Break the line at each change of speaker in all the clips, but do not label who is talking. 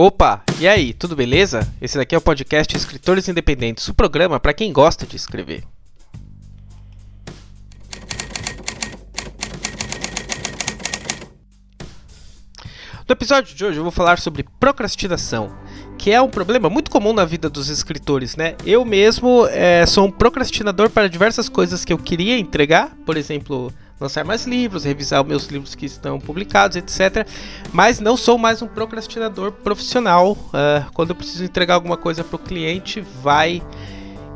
Opa, e aí, tudo beleza? Esse daqui é o podcast Escritores Independentes, o programa para quem gosta de escrever. No episódio de hoje eu vou falar sobre procrastinação, que é um problema muito comum na vida dos escritores, né? Eu mesmo é, sou um procrastinador para diversas coisas que eu queria entregar, por exemplo, lançar mais livros, revisar meus livros que estão publicados, etc. Mas não sou mais um procrastinador profissional. Uh, quando eu preciso entregar alguma coisa para o cliente, vai.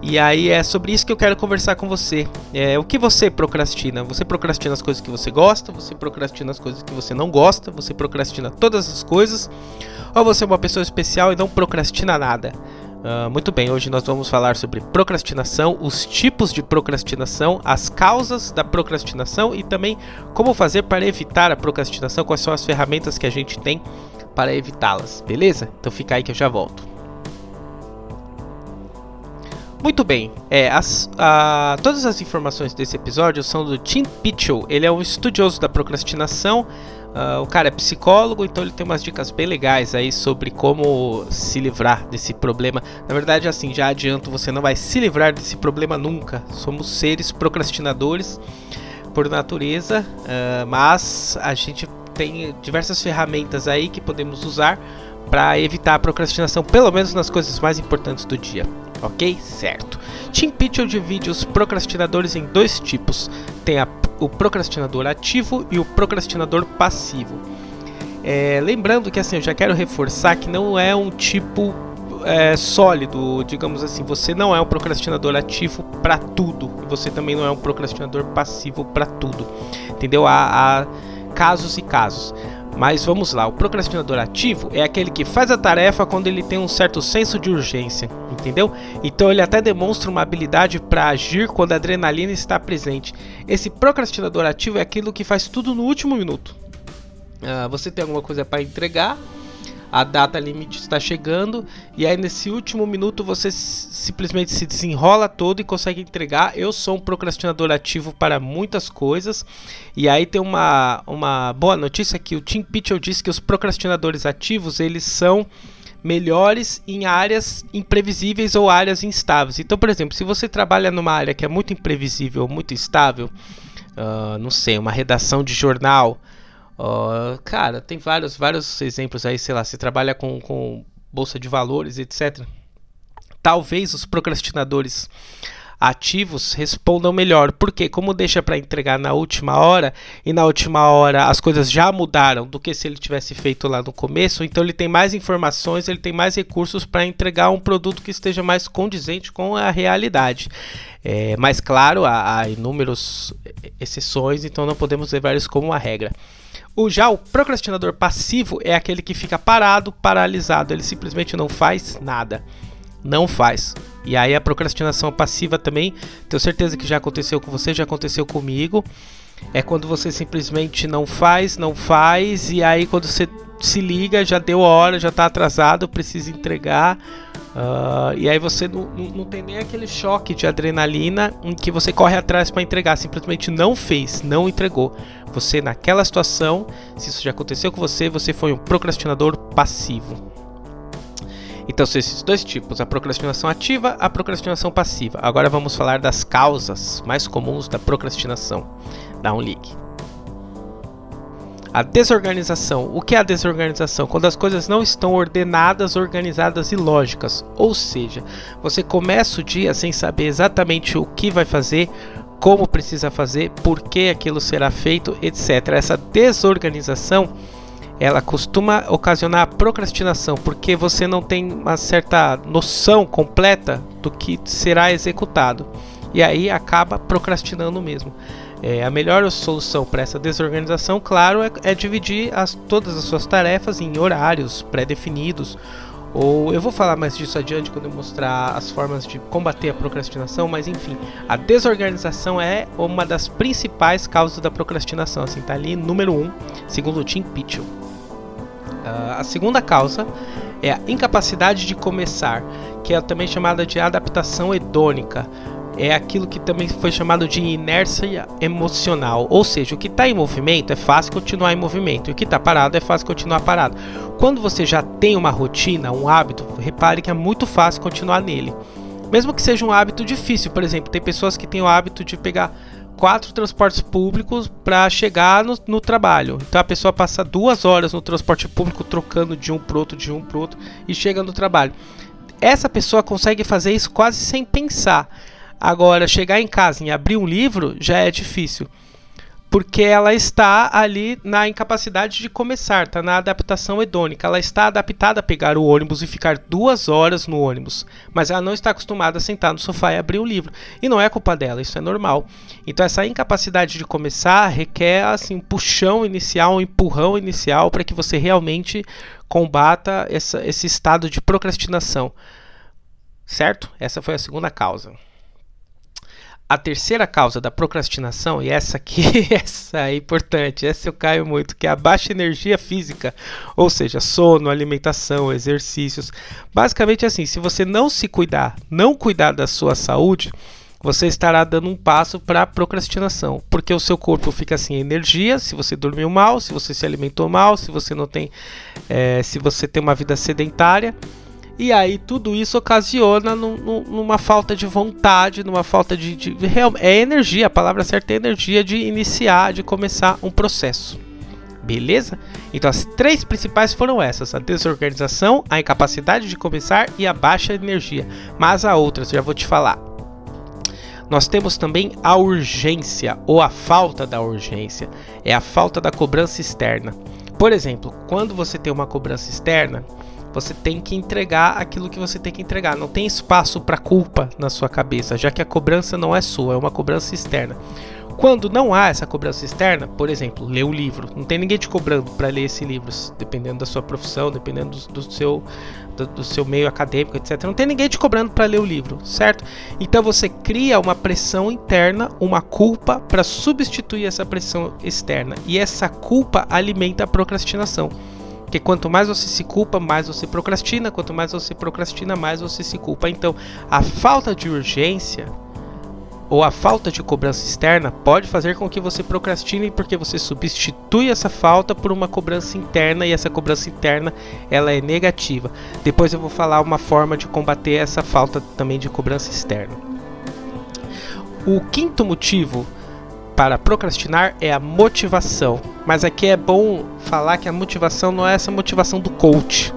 E aí é sobre isso que eu quero conversar com você. É, o que você procrastina? Você procrastina as coisas que você gosta? Você procrastina as coisas que você não gosta? Você procrastina todas as coisas? Ou você é uma pessoa especial e não procrastina nada? Uh, muito bem, hoje nós vamos falar sobre procrastinação, os tipos de procrastinação, as causas da procrastinação e também como fazer para evitar a procrastinação, quais são as ferramentas que a gente tem para evitá-las, beleza? Então fica aí que eu já volto. Muito bem, é, as, a, todas as informações desse episódio são do Tim Pitchell, ele é um estudioso da procrastinação, Uh, o cara é psicólogo, então ele tem umas dicas bem legais aí sobre como se livrar desse problema. Na verdade, assim, já adianto, você não vai se livrar desse problema nunca. Somos seres procrastinadores por natureza, uh, mas a gente tem diversas ferramentas aí que podemos usar para evitar a procrastinação, pelo menos nas coisas mais importantes do dia. Ok? Certo. Tim Pitchell divide os procrastinadores em dois tipos. Tem a o procrastinador ativo e o procrastinador passivo. É, lembrando que assim, eu já quero reforçar que não é um tipo é, sólido, digamos assim. Você não é um procrastinador ativo para tudo. E você também não é um procrastinador passivo para tudo. Entendeu? Há, há casos e casos. Mas vamos lá, o procrastinador ativo é aquele que faz a tarefa quando ele tem um certo senso de urgência, entendeu? Então ele até demonstra uma habilidade para agir quando a adrenalina está presente. Esse procrastinador ativo é aquilo que faz tudo no último minuto. Uh, você tem alguma coisa para entregar, a data limite está chegando e aí nesse último minuto você simplesmente se desenrola todo e consegue entregar. Eu sou um procrastinador ativo para muitas coisas e aí tem uma, uma boa notícia que o Tim Pitchell disse que os procrastinadores ativos eles são melhores em áreas imprevisíveis ou áreas instáveis. Então, por exemplo, se você trabalha numa área que é muito imprevisível, muito instável, uh, não sei, uma redação de jornal, Uh, cara, tem vários, vários exemplos aí, sei lá, você trabalha com, com bolsa de valores, etc. Talvez os procrastinadores ativos respondam melhor, porque como deixa para entregar na última hora e na última hora as coisas já mudaram do que se ele tivesse feito lá no começo, então ele tem mais informações, ele tem mais recursos para entregar um produto que esteja mais condizente com a realidade. É, mas claro, há, há inúmeras exceções, então não podemos levar isso como uma regra. O já o procrastinador passivo é aquele que fica parado, paralisado, ele simplesmente não faz nada. Não faz. E aí a procrastinação passiva também, tenho certeza que já aconteceu com você, já aconteceu comigo. É quando você simplesmente não faz, não faz, e aí quando você se liga, já deu hora, já está atrasado, precisa entregar. Uh, e aí você não, não, tem nem aquele choque de adrenalina em que você corre atrás para entregar, simplesmente não fez, não entregou. Você naquela situação, se isso já aconteceu com você, você foi um procrastinador passivo. Então são esses dois tipos, a procrastinação ativa, a procrastinação passiva. Agora vamos falar das causas mais comuns da procrastinação. Dá um ligue. A desorganização. O que é a desorganização? Quando as coisas não estão ordenadas, organizadas e lógicas. Ou seja, você começa o dia sem saber exatamente o que vai fazer, como precisa fazer, por que aquilo será feito, etc. Essa desorganização ela costuma ocasionar procrastinação, porque você não tem uma certa noção completa do que será executado. E aí acaba procrastinando mesmo. É, a melhor solução para essa desorganização, claro, é, é dividir as, todas as suas tarefas em horários pré-definidos. Ou eu vou falar mais disso adiante quando eu mostrar as formas de combater a procrastinação, mas enfim, a desorganização é uma das principais causas da procrastinação. Assim, tá ali número 1, um, segundo o Tim Pitchell. Uh, a segunda causa é a incapacidade de começar, que é também chamada de adaptação hedônica. é aquilo que também foi chamado de inércia emocional. Ou seja, o que está em movimento é fácil continuar em movimento, o que está parado é fácil continuar parado. Quando você já tem uma rotina, um hábito, repare que é muito fácil continuar nele. Mesmo que seja um hábito difícil, por exemplo, tem pessoas que têm o hábito de pegar quatro transportes públicos para chegar no, no, trabalho. Então a pessoa passa duas horas no transporte público trocando de um para outro, de um para outro e chega no trabalho. Essa pessoa consegue fazer isso quase sem pensar. Agora, chegar em casa e abrir um livro já é difícil. Porque ela está ali na incapacidade de começar, está na adaptação hedônica. Ela está adaptada a pegar o ônibus e ficar duas horas no ônibus. Mas ela não está acostumada a sentar no sofá e abrir um livro. E não é culpa dela, isso é normal. Então, essa incapacidade de começar requer assim, um puxão inicial, um empurrão inicial para que você realmente combata essa, esse estado de procrastinação. Certo? Essa foi a segunda causa. A terceira causa da procrastinação, e essa aqui, essa é importante, essa eu caio muito, que é a baixa energia física, ou seja, sono, alimentação, exercícios. Basicamente assim, se você não se cuidar, não cuidar da sua saúde, você estará dando um passo para a procrastinação, porque o seu corpo fica sem energia, se você dormiu mal, se você se alimentou mal, se você não tem, é, se você tem uma vida sedentária, e aí tudo isso ocasiona numa falta de vontade, numa falta de, de. É energia, a palavra certa é energia de iniciar, de começar um processo. Beleza? Então as três principais foram essas: a desorganização, a incapacidade de começar e a baixa energia. Mas há outras, já vou te falar. Nós temos também a urgência ou a falta da urgência. É a falta da cobrança externa. Por exemplo, quando você tem uma cobrança externa, você tem que entregar aquilo que você tem que entregar. Não tem espaço para culpa na sua cabeça, já que a cobrança não é sua, é uma cobrança externa. Quando não há essa cobrança externa, por exemplo, ler o livro, não tem ninguém te cobrando para ler esse livro, dependendo da sua profissão, dependendo do, do seu do, do, seu meio acadêmico, etc. Não tem ninguém te cobrando para ler o livro, certo? Então você cria uma pressão interna, uma culpa para substituir essa pressão externa, e essa culpa alimenta a procrastinação. Porque quanto mais você se culpa, mais você procrastina. Quanto mais você procrastina, mais você se culpa. Então, a falta de urgência ou a falta de cobrança externa pode fazer com que você procrastine porque você substitui essa falta por uma cobrança interna e essa cobrança interna ela é negativa. Depois eu vou falar uma forma de combater essa falta também de cobrança externa. O quinto motivo para procrastinar é a motivação. Mas aqui é bom falar que a motivação não é essa motivação do coach.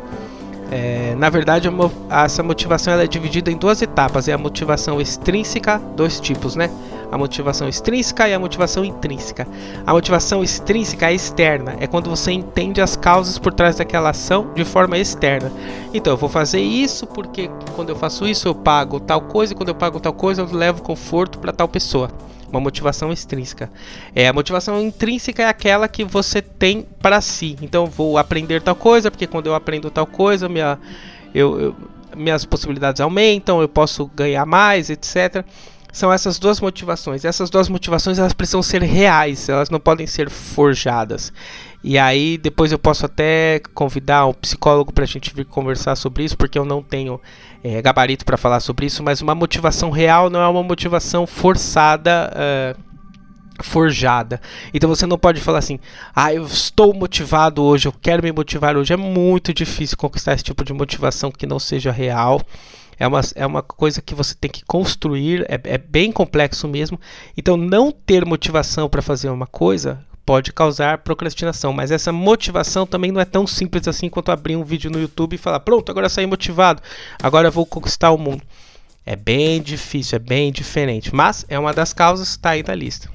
É, na verdade, essa motivação é dividida em duas etapas: é a motivação extrínseca, dois tipos, né? A motivação extrínseca e a motivação intrínseca. A motivação extrínseca é externa, é quando você entende as causas por trás daquela ação de forma externa. Então, eu vou fazer isso porque quando eu faço isso eu pago tal coisa, e quando eu pago tal coisa eu levo conforto para tal pessoa uma motivação extrínseca. É a motivação intrínseca é aquela que você tem para si. Então vou aprender tal coisa porque quando eu aprendo tal coisa, minha eu, eu, minhas possibilidades aumentam, eu posso ganhar mais, etc. São essas duas motivações. Essas duas motivações elas precisam ser reais, elas não podem ser forjadas. E aí depois eu posso até convidar um psicólogo para a gente vir conversar sobre isso, porque eu não tenho é, gabarito para falar sobre isso. Mas uma motivação real não é uma motivação forçada. Uh, forjada. Então você não pode falar assim: "Ah, eu estou motivado hoje, eu quero me motivar hoje". É muito difícil conquistar esse tipo de motivação que não seja real. É uma, é uma coisa que você tem que construir, é, é bem complexo mesmo. Então, não ter motivação para fazer uma coisa pode causar procrastinação, mas essa motivação também não é tão simples assim quanto abrir um vídeo no YouTube e falar: pronto, agora saí motivado, agora vou conquistar o mundo. É bem difícil, é bem diferente, mas é uma das causas, está aí na lista.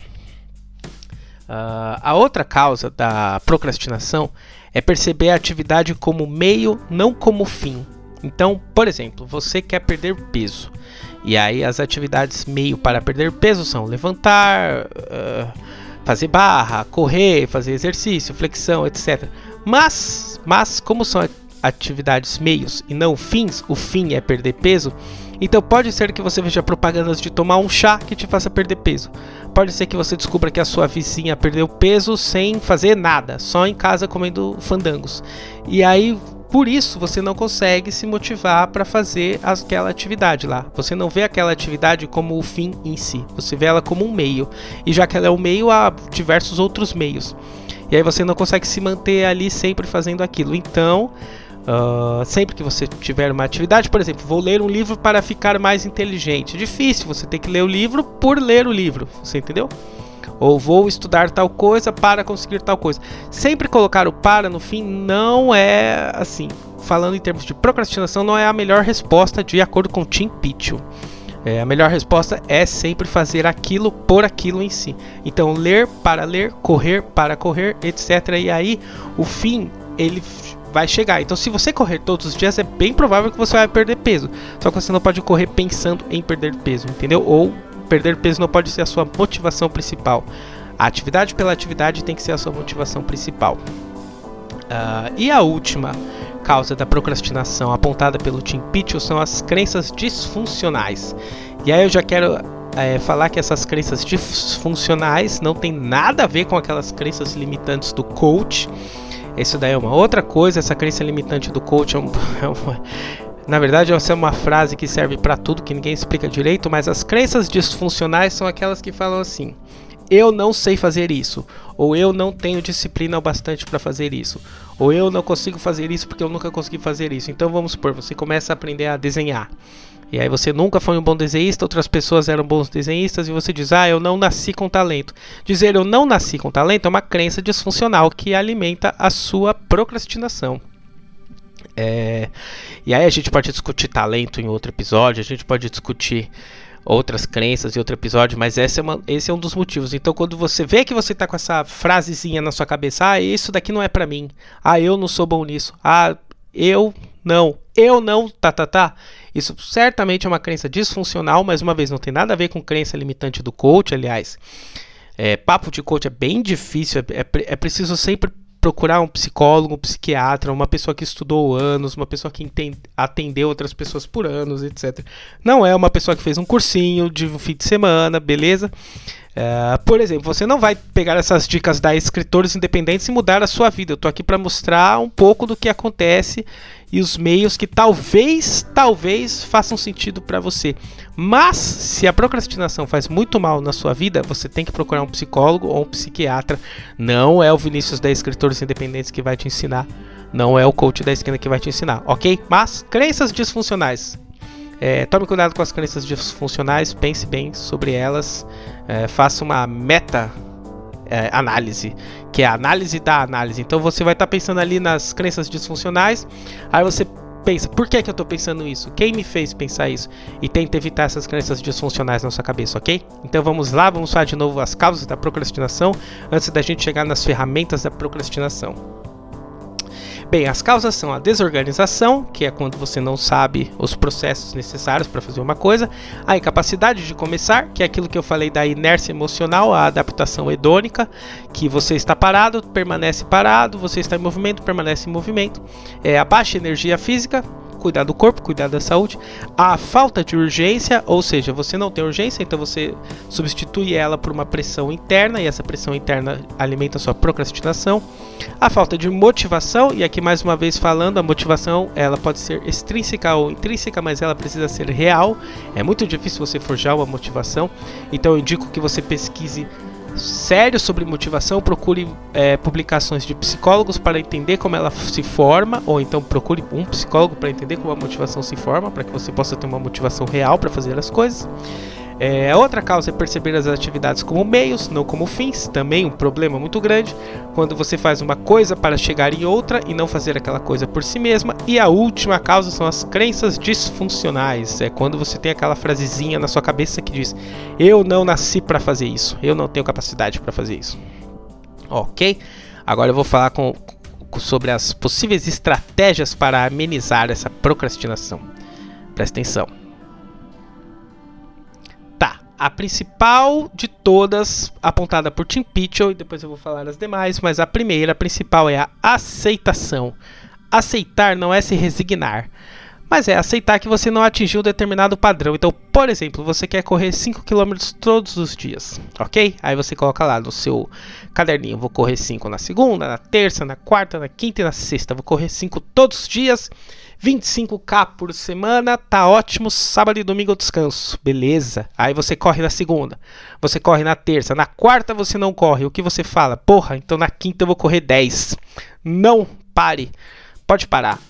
Uh, a outra causa da procrastinação é perceber a atividade como meio, não como fim. Então, por exemplo, você quer perder peso. E aí as atividades meio para perder peso são levantar, uh, fazer barra, correr, fazer exercício, flexão, etc. Mas, mas como são atividades meios e não fins, o fim é perder peso. Então pode ser que você veja propagandas de tomar um chá que te faça perder peso. Pode ser que você descubra que a sua vizinha perdeu peso sem fazer nada, só em casa comendo fandangos. E aí Por isso você não consegue se motivar para fazer aquela atividade lá. Você não vê aquela atividade como o fim em si. Você vê ela como um meio. E já que ela é um meio, há diversos outros meios. E aí você não consegue se manter ali sempre fazendo aquilo. Então, uh, sempre que você tiver uma atividade, por exemplo, vou ler um livro para ficar mais inteligente. Difícil, você tem que ler o livro por ler o livro. Você entendeu? Ou vou estudar tal coisa para conseguir tal coisa. Sempre colocar o para no fim não é assim. Falando em termos de procrastinação, não é a melhor resposta de acordo com Tim Pitchell. É, a melhor resposta é sempre fazer aquilo por aquilo em si. Então, ler para ler, correr para correr, etc. E aí, o fim ele vai chegar. Então, se você correr todos os dias, é bem provável que você vai perder peso. Só que você não pode correr pensando em perder peso, entendeu? Ou perder peso não pode ser a sua motivação principal. A atividade pela atividade tem que ser a sua motivação principal. Uh, e a última causa da procrastinação apontada pelo Tim Pitchell são as crenças disfuncionais. E aí eu já quero é, falar que essas crenças disfuncionais não tem nada a ver com aquelas crenças limitantes do coach. Isso daí é uma outra coisa. Essa crença limitante do coach é, um, é uma, na verdade, essa é uma frase que serve para tudo, que ninguém explica direito, mas as crenças disfuncionais são aquelas que falam assim: eu não sei fazer isso, ou eu não tenho disciplina o bastante para fazer isso, ou eu não consigo fazer isso porque eu nunca consegui fazer isso. Então vamos supor, você começa a aprender a desenhar. E aí você nunca foi um bom desenhista, outras pessoas eram bons desenhistas e você diz: "Ah, eu não nasci com talento". Dizer eu não nasci com talento é uma crença disfuncional que alimenta a sua procrastinação. É, e aí a gente pode discutir talento em outro episódio, a gente pode discutir outras crenças em outro episódio, mas esse é, uma, esse é um dos motivos. Então, quando você vê que você tá com essa frasezinha na sua cabeça, ah, isso daqui não é para mim, ah, eu não sou bom nisso, ah, eu não, eu não, tá, tá, tá. Isso certamente é uma crença disfuncional, mas uma vez não tem nada a ver com crença limitante do coach, aliás. É, papo de coach é bem difícil, é, é, é preciso sempre procurar um psicólogo, um psiquiatra, uma pessoa que estudou anos, uma pessoa que atendeu outras pessoas por anos, etc. Não é uma pessoa que fez um cursinho de um fim de semana, beleza? Uh, por exemplo, você não vai pegar essas dicas da escritores independentes e mudar a sua vida. Eu estou aqui para mostrar um pouco do que acontece e os meios que talvez, talvez façam sentido para você. Mas se a procrastinação faz muito mal na sua vida, você tem que procurar um psicólogo ou um psiquiatra. Não é o Vinícius da Escritores Independentes que vai te ensinar. Não é o coach da esquina que vai te ensinar, ok? Mas crenças disfuncionais. É, tome cuidado com as crenças disfuncionais, pense bem sobre elas, é, faça uma meta é, análise, que é a análise da análise. Então você vai estar tá pensando ali nas crenças disfuncionais, aí você pensa, por que, que eu estou pensando isso? Quem me fez pensar isso? E tenta evitar essas crenças disfuncionais na sua cabeça, ok? Então vamos lá, vamos falar de novo as causas da procrastinação antes da gente chegar nas ferramentas da procrastinação. Bem, as causas são a desorganização, que é quando você não sabe os processos necessários para fazer uma coisa, a incapacidade de começar, que é aquilo que eu falei da inércia emocional, a adaptação hedônica, que você está parado, permanece parado, você está em movimento, permanece em movimento, é a baixa energia física, cuidar do corpo, cuidar da saúde. A falta de urgência, ou seja, você não tem urgência, então você substitui ela por uma pressão interna e essa pressão interna alimenta sua procrastinação. A falta de motivação, e aqui mais uma vez falando, a motivação ela pode ser extrínseca ou intrínseca, mas ela precisa ser real. É muito difícil você forjar uma motivação, então eu indico que você pesquise sério sobre motivação, procure é, publicações de psicólogos para entender como ela se forma, ou então procure um psicólogo para entender como a motivação se forma, para que você possa ter uma motivação real para fazer as coisas. É, outra causa é perceber as atividades como meios, não como fins, também um problema muito grande, quando você faz uma coisa para chegar em outra e não fazer aquela coisa por si mesma. E a última causa são as crenças disfuncionais, é quando você tem aquela frasezinha na sua cabeça que diz: Eu não nasci para fazer isso, eu não tenho capacidade para fazer isso. Ok? Agora eu vou falar com, sobre as possíveis estratégias para amenizar essa procrastinação. Presta atenção a principal de todas, apontada por Tim Pitchell, e depois eu vou falar as demais, mas a primeira, a principal, é a aceitação. Aceitar não é se resignar, Mas é aceitar que você não atingiu um determinado padrão. Então, por exemplo, você quer correr 5 km todos os dias, ok? Aí você coloca lá no seu caderninho: vou correr 5 na segunda, na terça, na quarta, na quinta e na sexta. Vou correr 5 todos os dias. 25k por semana, tá ótimo. Sábado e domingo eu descanso, beleza. Aí você corre na segunda, você corre na terça, na quarta você não corre. O que você fala? Porra, então na quinta eu vou correr 10. Não pare, pode parar.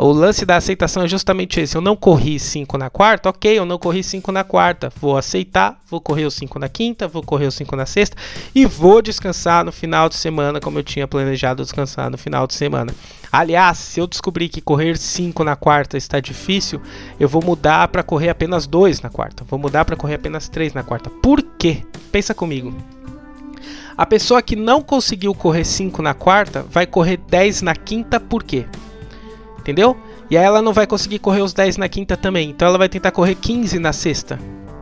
O lance da aceitação é justamente esse. Eu não corri 5 na quarta, ok, eu não corri 5 na quarta. Vou aceitar, vou correr os 5 na quinta, vou correr os 5 na sexta e vou descansar no final de semana, como eu tinha planejado descansar no final de semana. Aliás, se eu descobrir que correr 5 na quarta está difícil, eu vou mudar para correr apenas 2 na quarta. Vou mudar para correr apenas 3 na quarta. Por quê? Pensa comigo. A pessoa que não conseguiu correr 5 na quarta vai correr 10 na quinta, por quê? Entendeu? E aí ela não vai conseguir correr os 10 na quinta também, então ela vai tentar correr 15 na sexta.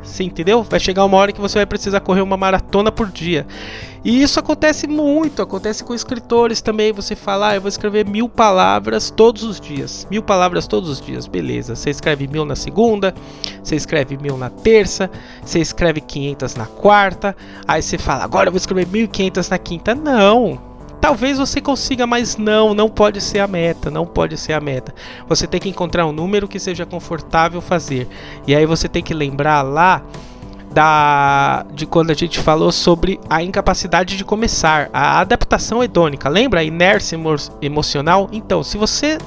Você entendeu? Vai chegar uma hora que você vai precisar correr uma maratona por dia. E isso acontece muito, acontece com escritores também. Você fala, ah, eu vou escrever mil palavras todos os dias. Mil palavras todos os dias, beleza. Você escreve mil na segunda, você escreve mil na terça, você escreve 500 na quarta. Aí você fala, agora eu vou escrever 1500 na quinta. Não, Talvez você consiga, mas não, não pode ser a meta, não pode ser a meta. Você tem que encontrar um número que seja confortável fazer. E aí você tem que lembrar lá da de quando a gente falou sobre a incapacidade de começar, a adaptação hedônica. Lembra a inércia emo emocional? Então, se você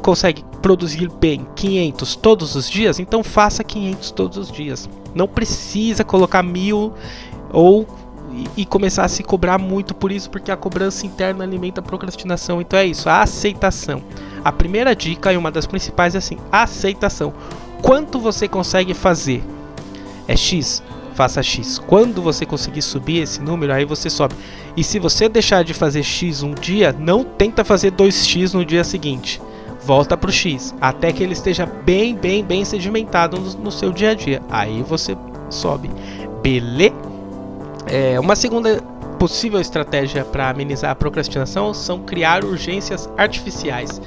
consegue produzir bem 500 todos os dias, então faça 500 todos os dias. Não precisa colocar mil ou e, começar a se cobrar muito por isso, porque a cobrança interna alimenta a procrastinação. Então é isso, a aceitação. A primeira dica e uma das principais é assim: aceitação. Quanto você consegue fazer? É X? Faça X. Quando você conseguir subir esse número, aí você sobe. E se você deixar de fazer X um dia, não tenta fazer 2X no dia seguinte. Volta para o X, até que ele esteja bem, bem, bem sedimentado no, no seu dia a dia. Aí você sobe. Beleza? É, uma segunda possível estratégia para amenizar a procrastinação são criar urgências artificiais.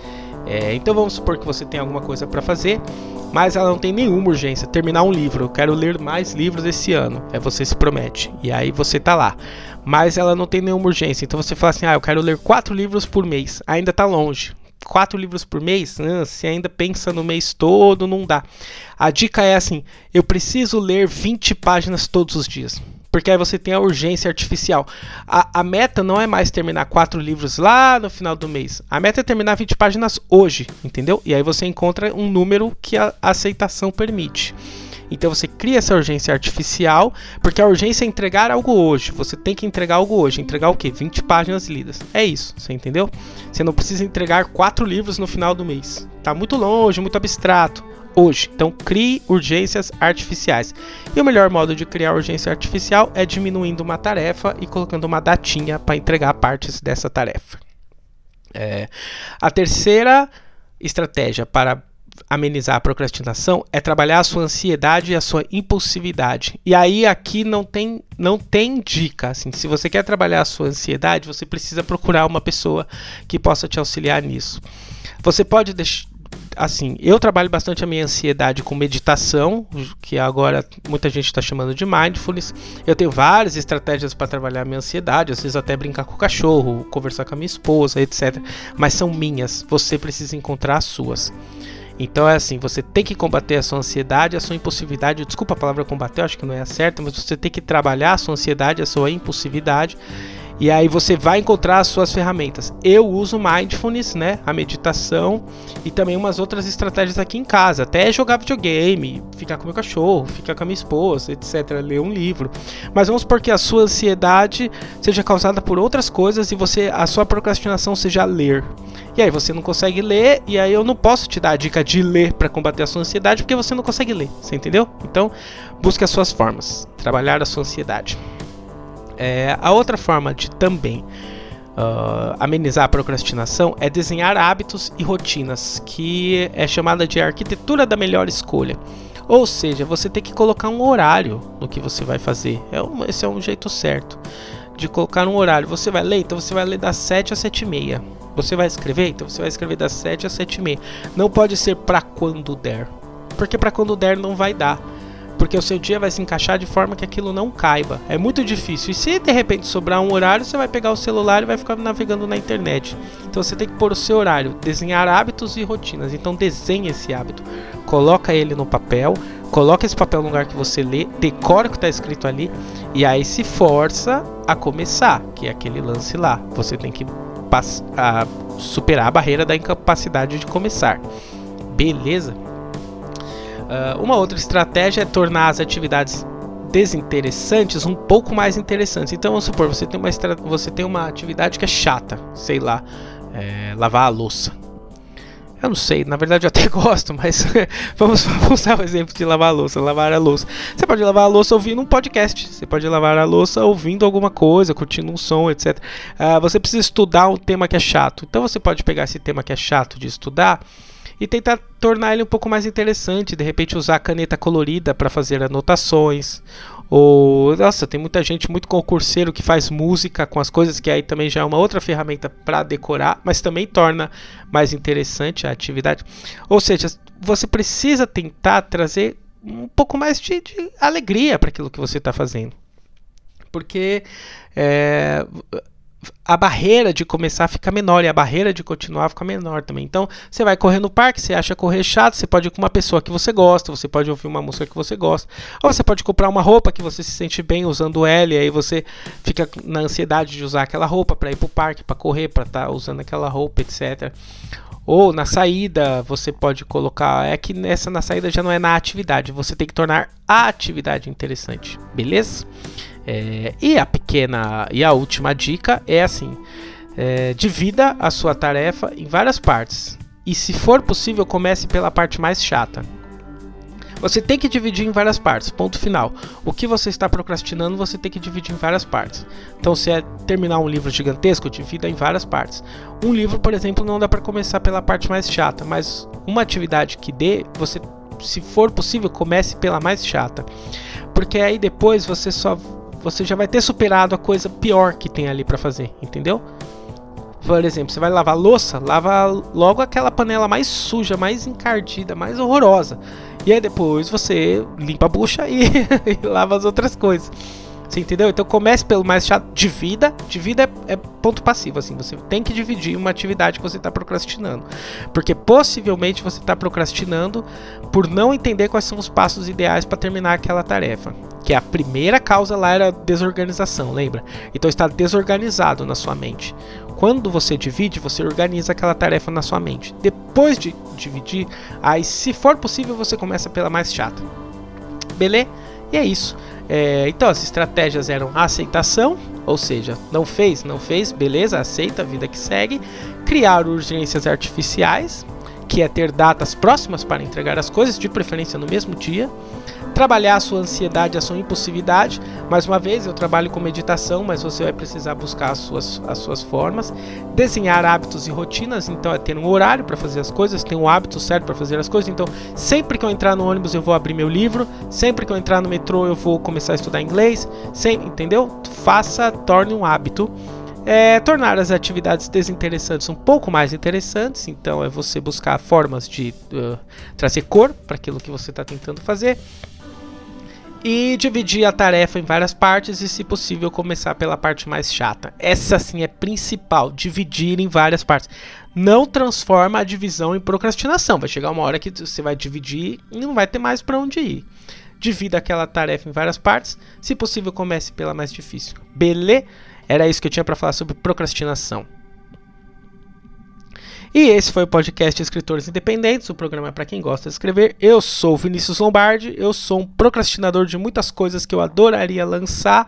É, então vamos supor que você tem alguma coisa para fazer, mas ela não tem nenhuma urgência. Terminar um livro, eu quero ler mais livros esse ano. É você se promete e aí você tá lá. Mas ela não tem nenhuma urgência. Então você fala assim: ah, eu quero ler quatro livros por mês. Ainda tá longe. Quatro livros por mês? Se ainda pensa no mês todo, não dá. A dica é assim: eu preciso ler 20 páginas todos os dias porque aí você tem a urgência artificial. A, a, meta não é mais terminar quatro livros lá no final do mês. A meta é terminar 20 páginas hoje, entendeu? E aí você encontra um número que a aceitação permite. Então você cria essa urgência artificial, porque a urgência é entregar algo hoje. Você tem que entregar algo hoje. Entregar o quê? 20 páginas lidas. É isso, você entendeu? Você não precisa entregar quatro livros no final do mês. Tá muito longe, muito abstrato hoje. Então, crie urgências artificiais. E o melhor modo de criar urgência artificial é diminuindo uma tarefa e colocando uma datinha para entregar partes dessa tarefa. É, a terceira estratégia para amenizar a procrastinação é trabalhar a sua ansiedade e a sua impulsividade. E aí aqui não tem não tem dica, assim, se você quer trabalhar a sua ansiedade, você precisa procurar uma pessoa que possa te auxiliar nisso. Você pode assim, eu trabalho bastante a minha ansiedade com meditação, que agora muita gente está chamando de mindfulness. Eu tenho várias estratégias para trabalhar a minha ansiedade, às vezes até brincar com o cachorro, conversar com a minha esposa, etc. Mas são minhas, você precisa encontrar as suas. Então é assim, você tem que combater a sua ansiedade, a sua impulsividade. Desculpa a palavra combater, acho que não é a certa, mas você tem que trabalhar a sua ansiedade, a sua impulsividade e aí você vai encontrar as suas ferramentas. Eu uso mindfulness, né, a meditação e também umas outras estratégias aqui em casa, até jogar videogame, ficar com meu cachorro, ficar com a minha esposa, etc, ler um livro. Mas vamos supor que a sua ansiedade seja causada por outras coisas e você a sua procrastinação seja ler. E aí você não consegue ler e aí eu não posso te dar a dica de ler para combater a sua ansiedade porque você não consegue ler, você entendeu? Então, busque as suas formas, trabalhar a sua ansiedade. É, a outra forma de também uh, amenizar a procrastinação é desenhar hábitos e rotinas, que é chamada de arquitetura da melhor escolha. Ou seja, você tem que colocar um horário no que você vai fazer. É um, esse é um jeito certo de colocar um horário. Você vai ler, então você vai ler das 7 às 7 e meia. Você vai escrever? Então você vai escrever das 7 às 7 e meia. Não pode ser para quando der. Porque para quando der não vai dar. Porque o seu dia vai se encaixar de forma que aquilo não caiba. É muito difícil. E se de repente sobrar um horário, você vai pegar o celular e vai ficar navegando na internet. Então você tem que pôr o seu horário, desenhar hábitos e rotinas. Então desenhe esse hábito. Coloca ele no papel, coloca esse papel no lugar que você lê, decora o que está escrito ali e aí se força a começar, que é aquele lance lá. Você tem que a superar a barreira da incapacidade de começar. Beleza? Uh, uma outra estratégia é tornar as atividades desinteressantes um pouco mais interessantes. Então, vamos supor, você tem uma, você tem uma atividade que é chata, sei lá, é, lavar a louça. Eu não sei, na verdade eu até gosto, mas vamos, vamos usar o exemplo de lavar a louça, lavar a louça. Você pode lavar a louça ouvindo um podcast, você pode lavar a louça ouvindo alguma coisa, curtindo um som, etc. Uh, ah, você precisa estudar um tema que é chato, então você pode pegar esse tema que é chato de estudar e tentar tornar ele um pouco mais interessante, de repente usar caneta colorida para fazer anotações, ou, nossa, tem muita gente muito concurseiro que faz música com as coisas, que aí também já é uma outra ferramenta para decorar, mas também torna mais interessante a atividade. Ou seja, você precisa tentar trazer um pouco mais de, de alegria para aquilo que você está fazendo. Porque é, a barreira de começar fica menor e a barreira de continuar fica menor também. Então, você vai correr no parque, você acha correr chato, você pode ir com uma pessoa que você gosta, você pode ouvir uma música que você gosta, ou você pode comprar uma roupa que você se sente bem usando ela e aí você fica na ansiedade de usar aquela roupa para ir para o parque, para correr, para estar tá usando aquela roupa, etc. Ou na saída, você pode colocar. É que nessa na saída já não é na atividade, você tem que tornar a atividade interessante, beleza? É, e a pequena e a última dica é assim: é, divida a sua tarefa em várias partes. E se for possível, comece pela parte mais chata. Você tem que dividir em várias partes, ponto final. O que você está procrastinando, você tem que dividir em várias partes. Então, se é terminar um livro gigantesco, divida em várias partes. Um livro, por exemplo, não dá para começar pela parte mais chata, mas uma atividade que dê, você, se for possível, comece pela mais chata. Porque aí depois você só você já vai ter superado a coisa pior que tem ali para fazer, entendeu? Por exemplo, você vai lavar louça, lava logo aquela panela mais suja, mais encardida, mais horrorosa. E aí depois você limpa a bucha e, e lava as outras coisas. Você entendeu? Então comece pelo mais chato. Divida. Divida é, é ponto passivo, assim. Você tem que dividir uma atividade que você está procrastinando. Porque possivelmente você está procrastinando por não entender quais são os passos ideais para terminar aquela tarefa. Que a primeira causa lá era desorganização, lembra? Então está desorganizado na sua mente. Quando você divide, você organiza aquela tarefa na sua mente. Depois de dividir, aí se for possível, você começa pela mais chata. Beleza? E é isso. É, então, as estratégias eram aceitação, ou seja, não fez, não fez, beleza, aceita, vida que segue. Criar urgências artificiais, que é ter datas próximas para entregar as coisas, de preferência no mesmo dia trabalhar a sua ansiedade, a sua impulsividade. Mais uma vez, eu trabalho com meditação, mas você vai precisar buscar as suas, as suas formas. Desenhar hábitos e rotinas, então é ter um horário para fazer as coisas, ter um hábito certo para fazer as coisas. Então, sempre que eu entrar no ônibus, eu vou abrir meu livro. Sempre que eu entrar no metrô, eu vou começar a estudar inglês. Sem, entendeu? Faça, torne um hábito. É, tornar as atividades desinteressantes um pouco mais interessantes. Então, é você buscar formas de uh, trazer cor para aquilo que você está tentando fazer e dividir a tarefa em várias partes e, se possível, começar pela parte mais chata. Essa sim é principal, dividir em várias partes. Não transforma a divisão em procrastinação. Vai chegar uma hora que você vai dividir e não vai ter mais para onde ir. Divida aquela tarefa em várias partes, se possível, comece pela mais difícil. Beleza? Era isso que eu tinha para falar sobre procrastinação. E esse foi o podcast Escritores Independentes, o programa é para quem gosta de escrever. Eu sou Vinícius Lombardi, eu sou um procrastinador de muitas coisas que eu adoraria lançar.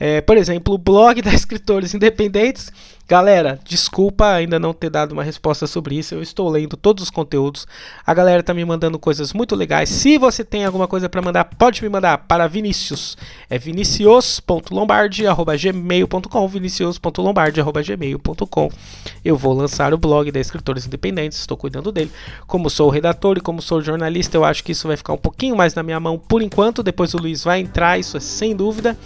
É, por exemplo, o blog da Escritores Independentes. Galera, desculpa ainda não ter dado uma resposta sobre isso. Eu estou lendo todos os conteúdos. A galera tá me mandando coisas muito legais. Se você tem alguma coisa para mandar, pode me mandar para Vinicius. É vinicius.lombardi@gmail.com, vinicius.lombardi@gmail.com. Eu vou lançar o blog da escritores independentes, estou cuidando dele. Como sou redator e como sou jornalista, eu acho que isso vai ficar um pouquinho mais na minha mão por enquanto. Depois o Luiz vai entrar, isso é sem dúvida.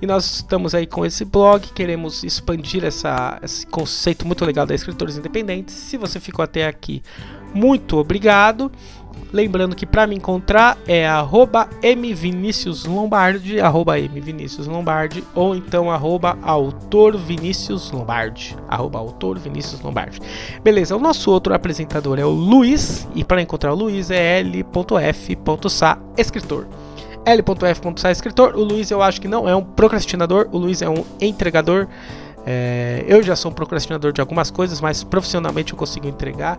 E nós estamos aí com esse blog, queremos expandir essa, esse conceito muito legal da escritores independentes. Se você ficou até aqui, muito obrigado. Lembrando que para me encontrar é arroba mviniciuslombardi, arroba mviniciuslombardi, ou então arroba autor Vinícius Lombardi, arroba autor Vinícius Lombardi. Beleza, o nosso outro apresentador é o Luiz, e para encontrar o Luiz é l.f.sa escritor l.f.sa escritor. O Luiz eu acho que não é um procrastinador, o Luiz é um entregador. É, eu já sou um procrastinador de algumas coisas, mas profissionalmente eu consigo entregar.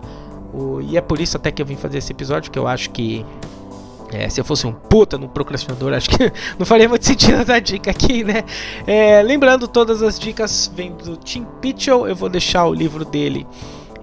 O, e é por isso até que eu vim fazer esse episódio, que eu acho que é, se eu fosse um puta no procrastinador, acho que não faria muito sentido dar dica aqui, né? É, lembrando, todas as dicas vêm do Tim Pitchell. Eu vou deixar o livro dele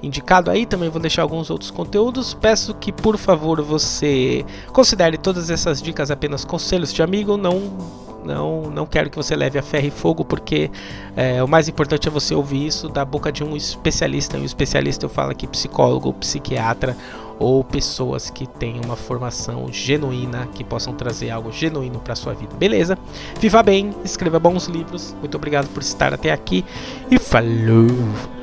indicado aí, também vou deixar alguns outros conteúdos. Peço que, por favor, você considere todas essas dicas apenas conselhos de amigo, não não, não quero que você leve a ferro e fogo, porque é, o mais importante é você ouvir isso da boca de um especialista. E um especialista eu falo aqui psicólogo, psiquiatra ou pessoas que têm uma formação genuína, que possam trazer algo genuíno para sua vida. Beleza? Viva bem, escreva bons livros. Muito obrigado por estar até aqui e falou!